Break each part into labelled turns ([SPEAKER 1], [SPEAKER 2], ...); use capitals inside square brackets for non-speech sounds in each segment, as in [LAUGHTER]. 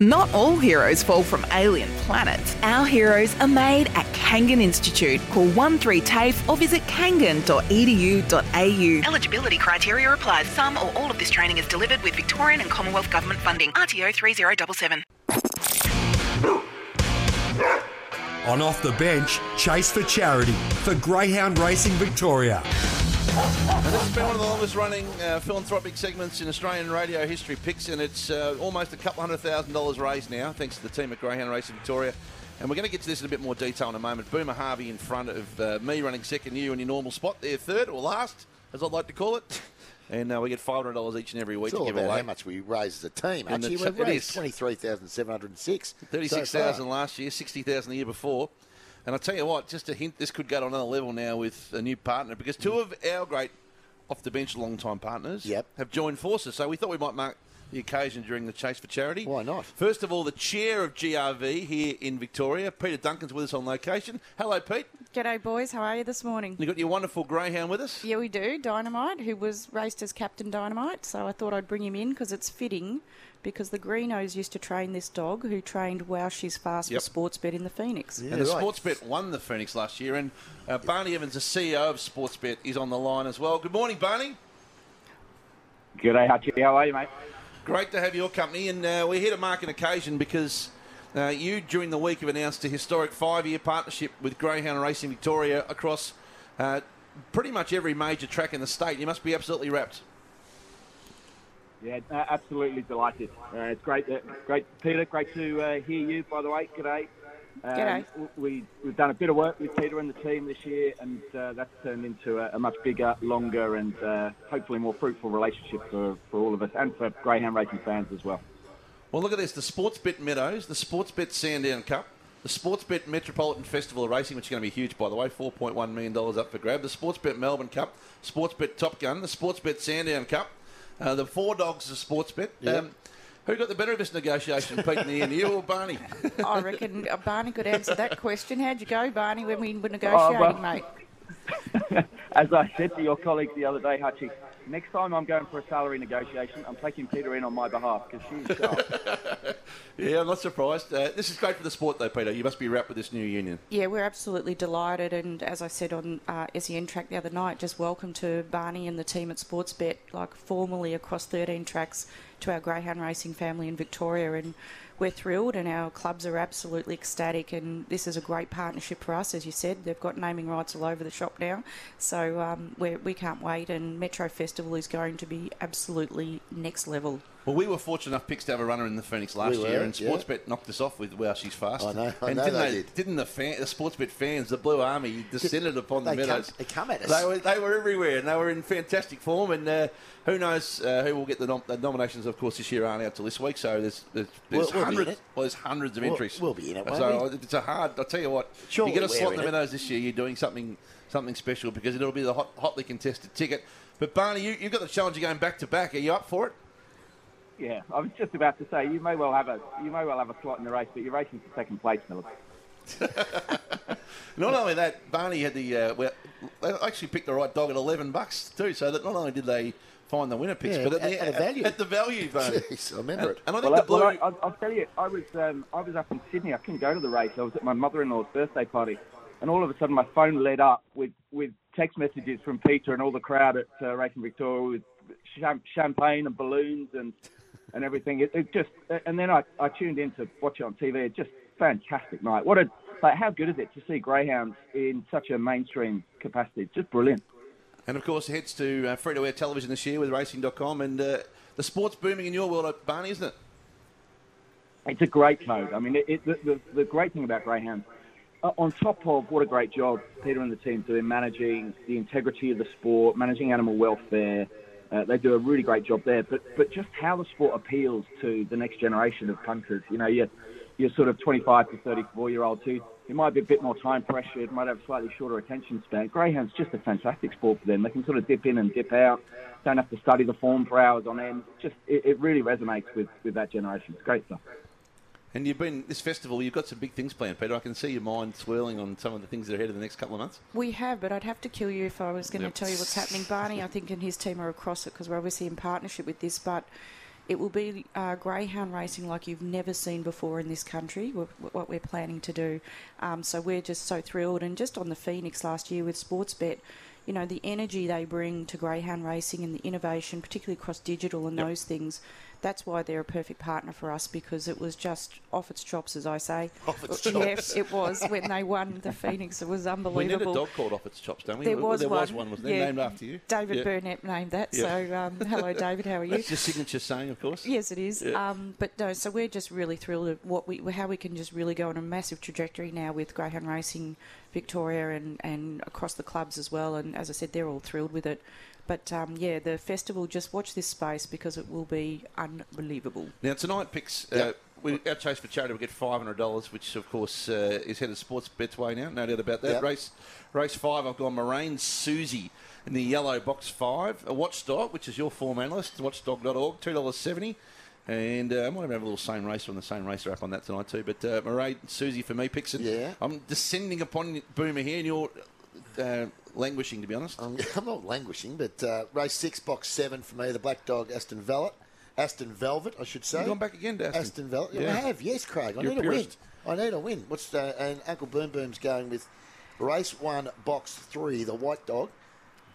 [SPEAKER 1] Not all heroes fall from alien planets. Our heroes are made at Kangan Institute. Call 13TAFE or visit kangan.edu.au. Eligibility criteria applies. Some or all of this training is delivered with Victorian and Commonwealth Government funding. RTO 3077.
[SPEAKER 2] On off the bench, chase for charity for Greyhound Racing Victoria.
[SPEAKER 3] And this has been one of the longest running uh, philanthropic segments in Australian radio history, Picks, and it's uh, almost a couple hundred thousand dollars raised now, thanks to the team at Greyhound Racing Victoria. And we're going to get to this in a bit more detail in a moment. Boomer Harvey in front of uh, me running second, you in your normal spot there, third or last, as I'd like to call it. [LAUGHS] And uh, we get five hundred dollars each and every week
[SPEAKER 4] It's
[SPEAKER 3] to give away.
[SPEAKER 4] how much we raise as a team.
[SPEAKER 3] And
[SPEAKER 4] Actually, we've raised
[SPEAKER 3] twenty
[SPEAKER 4] three thousand seven hundred six.
[SPEAKER 3] Thirty six thousand last year, sixty thousand the year before. And I tell you what, just a hint, this could go to another level now with a new partner because two of our great off the bench long-time partners
[SPEAKER 4] Yep.
[SPEAKER 3] have joined forces. So we thought we might mark the occasion during the chase for charity.
[SPEAKER 4] Why not?
[SPEAKER 3] First of all, the chair of GRV here in Victoria, Peter Duncan's with us on location. Hello, Pete.
[SPEAKER 5] G'day, boys. How are you this morning?
[SPEAKER 3] You got your wonderful greyhound with us.
[SPEAKER 5] Yeah, we do. Dynamite, who was raced as Captain Dynamite, so I thought I'd bring him in because it's fitting. Because the Greenos used to train this dog, who trained Wow She's Fast
[SPEAKER 3] Yep.
[SPEAKER 5] for Sportsbet in the Phoenix.
[SPEAKER 3] and the Sportsbet won the Phoenix last year. And uh, Barney Evans, the CEO of Sportsbet, is on the line as well. Good morning, Barney.
[SPEAKER 6] G'day, Hutchie. How are you, mate?
[SPEAKER 3] Great to have your company, and uh, we're here to mark an occasion because uh, you, during the week, have announced a historic five-year partnership with Greyhound Racing Victoria across uh, pretty much every major track in the state. You must be absolutely wrapped.
[SPEAKER 6] Yeah, uh, absolutely delighted. Uh, it's great, that, great, Peter. Great to uh, hear you. By the way, g'day. Um,
[SPEAKER 5] G'day.
[SPEAKER 6] We we've done a bit of work with Peter and the team this year, and uh, that's turned into a, a much bigger, longer, and uh, hopefully more fruitful relationship for, for all of us and for Greyhound racing fans as well.
[SPEAKER 3] Well, look at this: the Sportsbet Meadows, the Sportsbet Sandown Cup, the Sportsbet Metropolitan Festival of Racing, which is going to be huge, by the way, four point one million dollars up for grab. The Sportsbet Melbourne Cup, Sportsbet Top Gun, the Sportsbet Sandown Cup, uh, the Four Dogs of Sportsbet. Um, who got the better of this negotiation, Pete, in the end, you or Barney? [LAUGHS]
[SPEAKER 5] I reckon uh, Barney could answer that question. How'd you go, Barney, when we were negotiating,
[SPEAKER 6] well-
[SPEAKER 5] mate? [LAUGHS]
[SPEAKER 6] As I said to your colleague the other day, Hutchie, next time I'm going for a salary negotiation, I'm taking Peter in on my behalf because she's [LAUGHS] sharp.
[SPEAKER 3] Yeah, I'm not surprised. Uh, this is great for the sport, though, Peter. You must be wrapped with this new union.
[SPEAKER 5] Yeah, we're absolutely delighted, and as I said on uh, SEN track the other night, just welcome to Barney and the team at Sportsbet, like formally across 13 tracks to our greyhound racing family in Victoria, and we're thrilled, and our clubs are absolutely ecstatic, and this is a great partnership for us, as you said. They've got naming rights all over the shop now, so um, we can't wait, and Metro Festival is going to be absolutely next level.
[SPEAKER 3] Well, we were fortunate enough picks to have a runner in the Phoenix last
[SPEAKER 4] We were,
[SPEAKER 3] year, and
[SPEAKER 4] yeah.
[SPEAKER 3] Sportsbet knocked us off with "Wow, she's fast."
[SPEAKER 4] I know, I
[SPEAKER 3] and
[SPEAKER 4] know
[SPEAKER 3] didn't
[SPEAKER 4] they did.
[SPEAKER 3] Didn't the fan, the Sportsbet fans, the Blue Army, descended upon the
[SPEAKER 4] They come-
[SPEAKER 3] meadows?
[SPEAKER 4] they come at us.
[SPEAKER 3] They were, they were everywhere, and they were in fantastic form. And uh, who knows uh, who will get the, nom- the nominations? Of course, this year aren't out till this week, so there's there's, there's
[SPEAKER 4] We'll- we'll
[SPEAKER 3] hundreds. Well, there's hundreds of
[SPEAKER 4] We'll-
[SPEAKER 3] entries.
[SPEAKER 4] we'll be in it, won't
[SPEAKER 3] So
[SPEAKER 4] we?
[SPEAKER 3] it's a hard. I'll tell you what.
[SPEAKER 4] Surely
[SPEAKER 3] you get a slot in the meadows this year. You're doing something something special because it'll be the hot, hotly contested ticket. But Barney, you, you've got the challenge of going back to back. Are you up for it?
[SPEAKER 6] Yeah, I was just about to say you may well have a you may well have a slot in the race, but you're racing for second place, Miller. [LAUGHS]
[SPEAKER 3] Not only that, Barney had the uh, well, they actually picked the right dog at eleven bucks too. So that not only did they find the winner picks,
[SPEAKER 4] Yeah,
[SPEAKER 3] but at,
[SPEAKER 4] at-
[SPEAKER 3] the,
[SPEAKER 4] at a value.
[SPEAKER 3] At, the value, Barney. [LAUGHS]
[SPEAKER 4] Jeez, I remember
[SPEAKER 3] and,
[SPEAKER 4] it.
[SPEAKER 3] And I think
[SPEAKER 6] Well,
[SPEAKER 3] the
[SPEAKER 6] I,
[SPEAKER 3] blue.
[SPEAKER 6] well I, I'll, I'll tell you, I was um, I was up in Sydney. I couldn't go to the race. I was at my mother-in-law's birthday party, and all of a sudden my phone lit up with, with text messages from Peter and all the crowd at uh, Racing Victoria with champagne and balloons and and everything. It, it just and then I, I tuned in to watch it on TV. It just fantastic night. What a like, how good is it to see greyhounds in such a mainstream capacity? It's just brilliant.
[SPEAKER 3] and of course, heads to uh, free to air television this year with Racing.com, and uh, the sport's booming in your world, uh, Barney, isn't it?
[SPEAKER 6] It's a great mode. I mean, it, it, the, the, the great thing about greyhounds, uh, on top of what a great job Peter and the team do in managing the integrity of the sport, managing animal welfare, uh, they do a really great job there. But but just how the sport appeals to the next generation of punters. You know, you're, you're sort of 25 to 34 year olds who you might be a bit more time pressured, might have slightly shorter attention span. Greyhound's just a fantastic sport for them. They can sort of dip in and dip out. Don't have to study the form for hours on end. Just it, it really resonates with, with that generation. It's great stuff.
[SPEAKER 3] And you've been this festival. You've got some big things planned, Peter. I can see your mind swirling on some of the things that are ahead in the next couple of months.
[SPEAKER 5] We have, but I'd have to kill you if I was going to tell you what's happening. Barney, I think, and his team are across it because we're obviously in partnership with this. But It will be uh, greyhound racing like you've never seen before in this country. wh- What we're planning to do, um, so we're just so thrilled. And just on the Phoenix last year with Sportsbet, you know the energy they bring to greyhound racing and the innovation, particularly across digital and those things. That's why they're a perfect partner for us because it was just off its chops, as I say. [LAUGHS]
[SPEAKER 4] Off its chops.
[SPEAKER 5] Yes, it was when they won the [LAUGHS] Phoenix. It was
[SPEAKER 3] We
[SPEAKER 5] unbelievable.
[SPEAKER 3] need a dog called off its chops, don't we?
[SPEAKER 5] There was
[SPEAKER 3] there
[SPEAKER 5] one.
[SPEAKER 3] was one, wasn't there?
[SPEAKER 5] yeah.
[SPEAKER 3] Named after you.
[SPEAKER 5] David
[SPEAKER 3] Yeah.
[SPEAKER 5] Burnett named that.
[SPEAKER 3] Yeah.
[SPEAKER 5] So, um, hello, David. How are you?
[SPEAKER 3] That's your signature saying, of course.
[SPEAKER 5] Yes, it is. Um, but no, so we're just really thrilled at what we, how we can just really go on a massive trajectory now with Greyhound Racing Victoria and, and across the clubs as well. And as I said, they're all thrilled with it. But um, yeah, the festival, just watch this space because it will be unbelievable.
[SPEAKER 3] Now tonight picks. Uh,
[SPEAKER 4] Yep.
[SPEAKER 3] we, our chase for charity will get five hundred dollars, which of course uh, is headed sports betway now. No doubt about that.
[SPEAKER 4] Yep.
[SPEAKER 3] Race race five. I've gone Moraine Susie in the yellow box five. A watchdog, which is your form analyst, watchdog.org, two dollars seventy. And uh, I might even have a little same racer on the same racer app on that tonight too. But uh, Moraine Susie for me picks it.
[SPEAKER 4] Yeah.
[SPEAKER 3] I'm descending upon Boomer here, and you're uh, languishing to be honest.
[SPEAKER 4] I'm, [LAUGHS] I'm not languishing, but uh, race six, box seven for me. The black dog, Aston Velvet. Aston Velvet, I should say.
[SPEAKER 3] You've gone back again, to Aston.
[SPEAKER 4] Aston Velvet. Yeah,
[SPEAKER 3] Yeah.
[SPEAKER 4] I have. Yes, Craig. I
[SPEAKER 3] You're
[SPEAKER 4] need
[SPEAKER 3] a
[SPEAKER 4] a win.
[SPEAKER 3] purist.
[SPEAKER 4] I need a win. What's the, and Uncle Boom Boom's going with race one, box three. The white dog,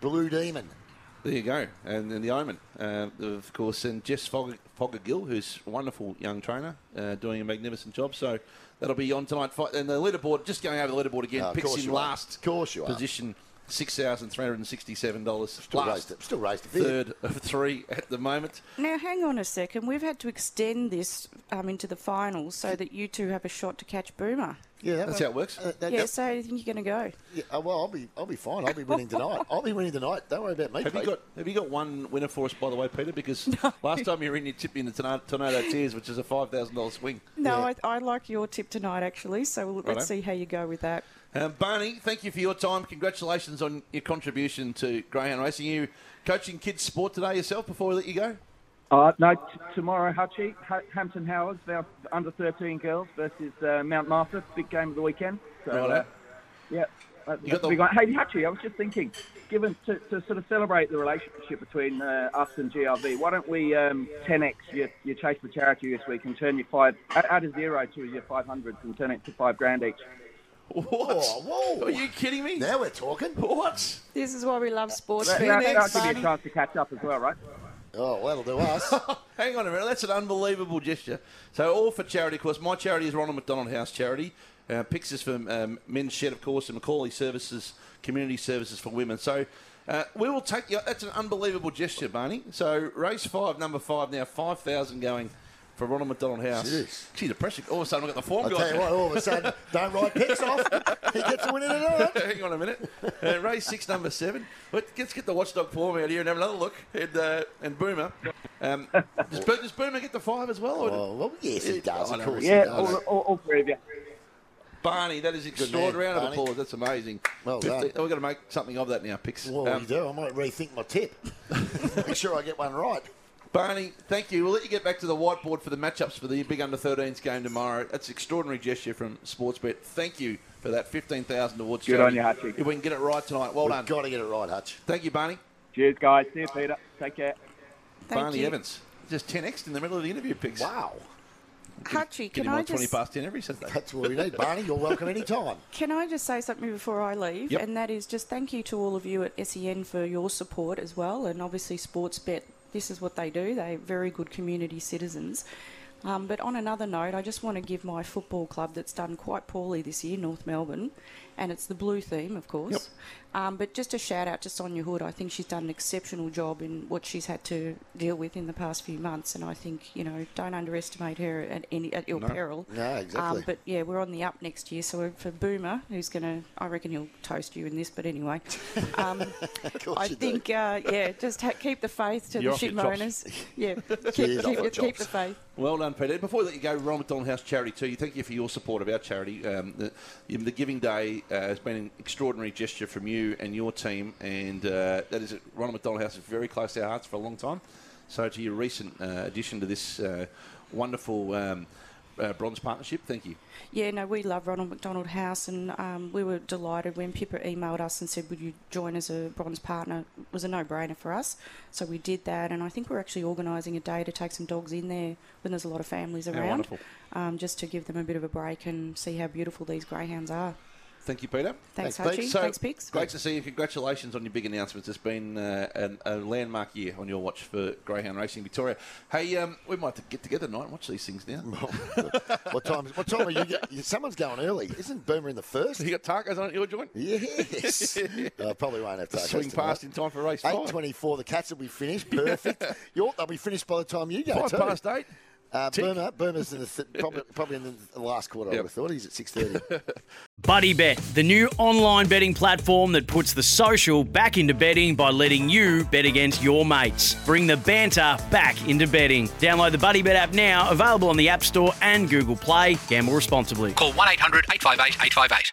[SPEAKER 4] Blue Demon.
[SPEAKER 3] There you go, and then the Omen, uh, of course, and Jess Fogg- Foggergill, who's a wonderful young trainer, uh, doing a magnificent job. So that'll be on tonight. Fi- And the leaderboard, just going over the leaderboard again,
[SPEAKER 4] Oh, of
[SPEAKER 3] picks
[SPEAKER 4] course
[SPEAKER 3] in
[SPEAKER 4] you are.
[SPEAKER 3] last
[SPEAKER 4] Of course you are.
[SPEAKER 3] position, six thousand three hundred and sixty-seven dollars.
[SPEAKER 4] Still raised it. Still raised it. big.
[SPEAKER 3] third of three at the moment.
[SPEAKER 5] Now, hang on a second. We've had to extend this um, into the finals so that you two have a shot to catch Boomer.
[SPEAKER 4] Yeah, that
[SPEAKER 3] That's
[SPEAKER 4] one-
[SPEAKER 3] how it works.
[SPEAKER 4] Uh, that-
[SPEAKER 5] Yeah,
[SPEAKER 4] that-
[SPEAKER 5] so I think you're going to go.
[SPEAKER 4] yeah, uh, well, I'll be, I'll be fine. I'll be winning [LAUGHS] tonight. I'll be winning tonight. Don't worry about me.
[SPEAKER 3] Have you got Have you got one winner for us, by the way, Peter? Because [LAUGHS] last time you were in, you tipped in the tornado, tornado tears, which is a five thousand dollars swing.
[SPEAKER 5] No,
[SPEAKER 4] Yeah.
[SPEAKER 5] I, I like your tip tonight, actually. So we'll, let's see how you go with that.
[SPEAKER 3] Um, Barney, thank you for your time. Congratulations on your contribution to Greyhound Racing. You coaching kids sport today yourself before we let you go?
[SPEAKER 6] Uh, no, t- tomorrow, Hutchie, ha- Hampton Howards, our under 13 girls versus uh, Mount Martha, big game of the weekend. So,
[SPEAKER 3] Righto.
[SPEAKER 6] uh, yeah. Uh,
[SPEAKER 3] You got the-
[SPEAKER 6] Hey, Hutchie, I was just thinking, given to, to sort of celebrate the relationship between uh, us and GRV, why don't we um, 10x your, your chase for charity this week and turn your five, add add a zero to your 500s and turn it to five grand each?
[SPEAKER 3] What?
[SPEAKER 4] Oh, whoa.
[SPEAKER 3] Are you kidding me?
[SPEAKER 4] Now we're talking.
[SPEAKER 3] What?
[SPEAKER 5] This is why we love sports.
[SPEAKER 6] That,
[SPEAKER 5] bet.
[SPEAKER 6] that,
[SPEAKER 5] Thanks,
[SPEAKER 6] that'll give you a chance to catch up as well, right?
[SPEAKER 4] Oh, that'll do us. [LAUGHS]
[SPEAKER 3] Hang on a minute. That's an unbelievable gesture. So, all for charity, of course. My charity is Ronald McDonald House Charity. Uh, Pix is for um, Men's Shed, of course, and McAuley Services, Community Services for Women. So, uh, we will take you. That's an unbelievable gesture, Barney. So, race five, number five now, 5,000 going for Ronald McDonald House.
[SPEAKER 4] Jeez.
[SPEAKER 3] Gee, the pressure. All of a sudden, we've got the form
[SPEAKER 4] I
[SPEAKER 3] guy.
[SPEAKER 4] tell you what, all of a sudden, [LAUGHS] don't write picks off. He gets a win in tonight. [LAUGHS]
[SPEAKER 3] Hang on a minute. Uh, race six, number seven. Let- Let's get the watchdog form out here and have another look. And, uh, and Boomer. Um, does, Bo- does Boomer get the five as well? Or
[SPEAKER 4] Oh, well, yes, he does. Of course,
[SPEAKER 6] Yeah,
[SPEAKER 4] he
[SPEAKER 6] all,
[SPEAKER 4] does.
[SPEAKER 6] all, all three of you.
[SPEAKER 3] Barney, that is extraordinary.
[SPEAKER 4] man,
[SPEAKER 3] Round of
[SPEAKER 4] Barney.
[SPEAKER 3] applause. That's amazing.
[SPEAKER 4] Well
[SPEAKER 3] 50
[SPEAKER 4] done.
[SPEAKER 3] We've got to make something of that now, Pix.
[SPEAKER 4] Well,
[SPEAKER 3] Um,
[SPEAKER 4] you do. I might rethink my tip. [LAUGHS] Make sure I get one right.
[SPEAKER 3] Barney, thank you. We'll let you get back to the whiteboard for the matchups for the big under 13s game tomorrow. That's an extraordinary gesture from Sportsbet. Thank you for that 15,000 awards.
[SPEAKER 6] Good
[SPEAKER 3] charity.
[SPEAKER 6] on you, Hutchie.
[SPEAKER 3] If we can get it right tonight, well
[SPEAKER 4] We've
[SPEAKER 3] done.
[SPEAKER 4] got to get it right, Hutch.
[SPEAKER 3] Thank you, Barney.
[SPEAKER 6] Cheers, guys. See you, Peter. Take care.
[SPEAKER 5] Thank
[SPEAKER 3] Barney
[SPEAKER 5] you.
[SPEAKER 3] Evans. Just 10x in the middle of the interview, Pix.
[SPEAKER 4] Wow.
[SPEAKER 5] Hutchie,
[SPEAKER 3] Get
[SPEAKER 5] can
[SPEAKER 3] him
[SPEAKER 5] I
[SPEAKER 3] on 20 past 10 every Saturday.
[SPEAKER 4] That's what we need, Barney. You're welcome [LAUGHS] anytime.
[SPEAKER 5] Can I just say something before I leave?
[SPEAKER 3] Yep.
[SPEAKER 5] And that is just thank you to all of you at SEN for your support as well. And obviously, Sportsbet, this is what they do. They're very good community citizens. Um, but on another note, I just want to give my football club that's done quite poorly this year, North Melbourne, and it's the blue theme, of course.
[SPEAKER 3] Yep.
[SPEAKER 5] Um, but just a shout out to Sonja Hood. I think she's done an exceptional job in what she's had to deal with in the past few months. And I think, you know, don't underestimate her at, any, at your peril.
[SPEAKER 4] No, exactly.
[SPEAKER 5] Um, but yeah, we're on the up next year. So for Boomer, who's going to, I reckon he'll toast you in this. But anyway, [LAUGHS] um, I think, uh, yeah, just ha- keep the faith to
[SPEAKER 3] You're
[SPEAKER 5] the
[SPEAKER 3] off
[SPEAKER 5] ship owners. [LAUGHS] Yeah, keep,
[SPEAKER 4] Cheers,
[SPEAKER 5] keep,
[SPEAKER 4] off your
[SPEAKER 5] it- keep the faith.
[SPEAKER 3] Well done, Peter. Before we let you go, Ronald McDonald House Charity too. Thank you for your support of our charity. Um, the, the Giving Day uh, has been an extraordinary gesture from you and your team, and uh, that is Ronald McDonald House is very close to our hearts for a long time. So to your recent uh, addition to this uh, wonderful. Um, uh, bronze partnership. Thank you.
[SPEAKER 5] Yeah, no, we love Ronald McDonald House, and um, we were delighted when Pippa emailed us and said, "Would you join as a bronze partner?" It was a no-brainer for us, so we did that. And I think we're actually organising a day to take some dogs in there when there's a lot of families around, um, just to give them a bit of a break and see how beautiful these greyhounds are.
[SPEAKER 3] Thank you, Peter.
[SPEAKER 5] Thanks,
[SPEAKER 4] Thanks,
[SPEAKER 5] Hutchie.
[SPEAKER 3] So,
[SPEAKER 5] Thanks, Pix.
[SPEAKER 3] Great to see you. Congratulations on your big announcements. It's been uh, an, a landmark year on your watch for Greyhound Racing Victoria. Hey, um, we might have to get together tonight and watch these things now. [LAUGHS]
[SPEAKER 4] what time? What time are you? Get, someone's going early. Isn't Boomer in the first?
[SPEAKER 3] you got tacos on at your joint?
[SPEAKER 4] Yes. I [LAUGHS] probably won't have tacos.
[SPEAKER 3] Swing past in time for race
[SPEAKER 4] Eight
[SPEAKER 3] five.
[SPEAKER 4] twenty-four. The cats will be finished. Perfect. [LAUGHS] You're, they'll be finished by the time you go.
[SPEAKER 3] Five
[SPEAKER 4] too.
[SPEAKER 3] past eight.
[SPEAKER 4] Uh,
[SPEAKER 3] Tick.
[SPEAKER 4] Burma, in the th- probably, probably in the last quarter. I
[SPEAKER 3] Yep.
[SPEAKER 4] would have thought he's at six thirty. [LAUGHS]
[SPEAKER 7] Buddy Bet, the new online betting platform that puts the social back into betting by letting you bet against your mates. Bring the banter back into betting. Download the Buddy Bet app now, available on the App Store and Google Play. Gamble responsibly.
[SPEAKER 8] Call 1 800 858 858.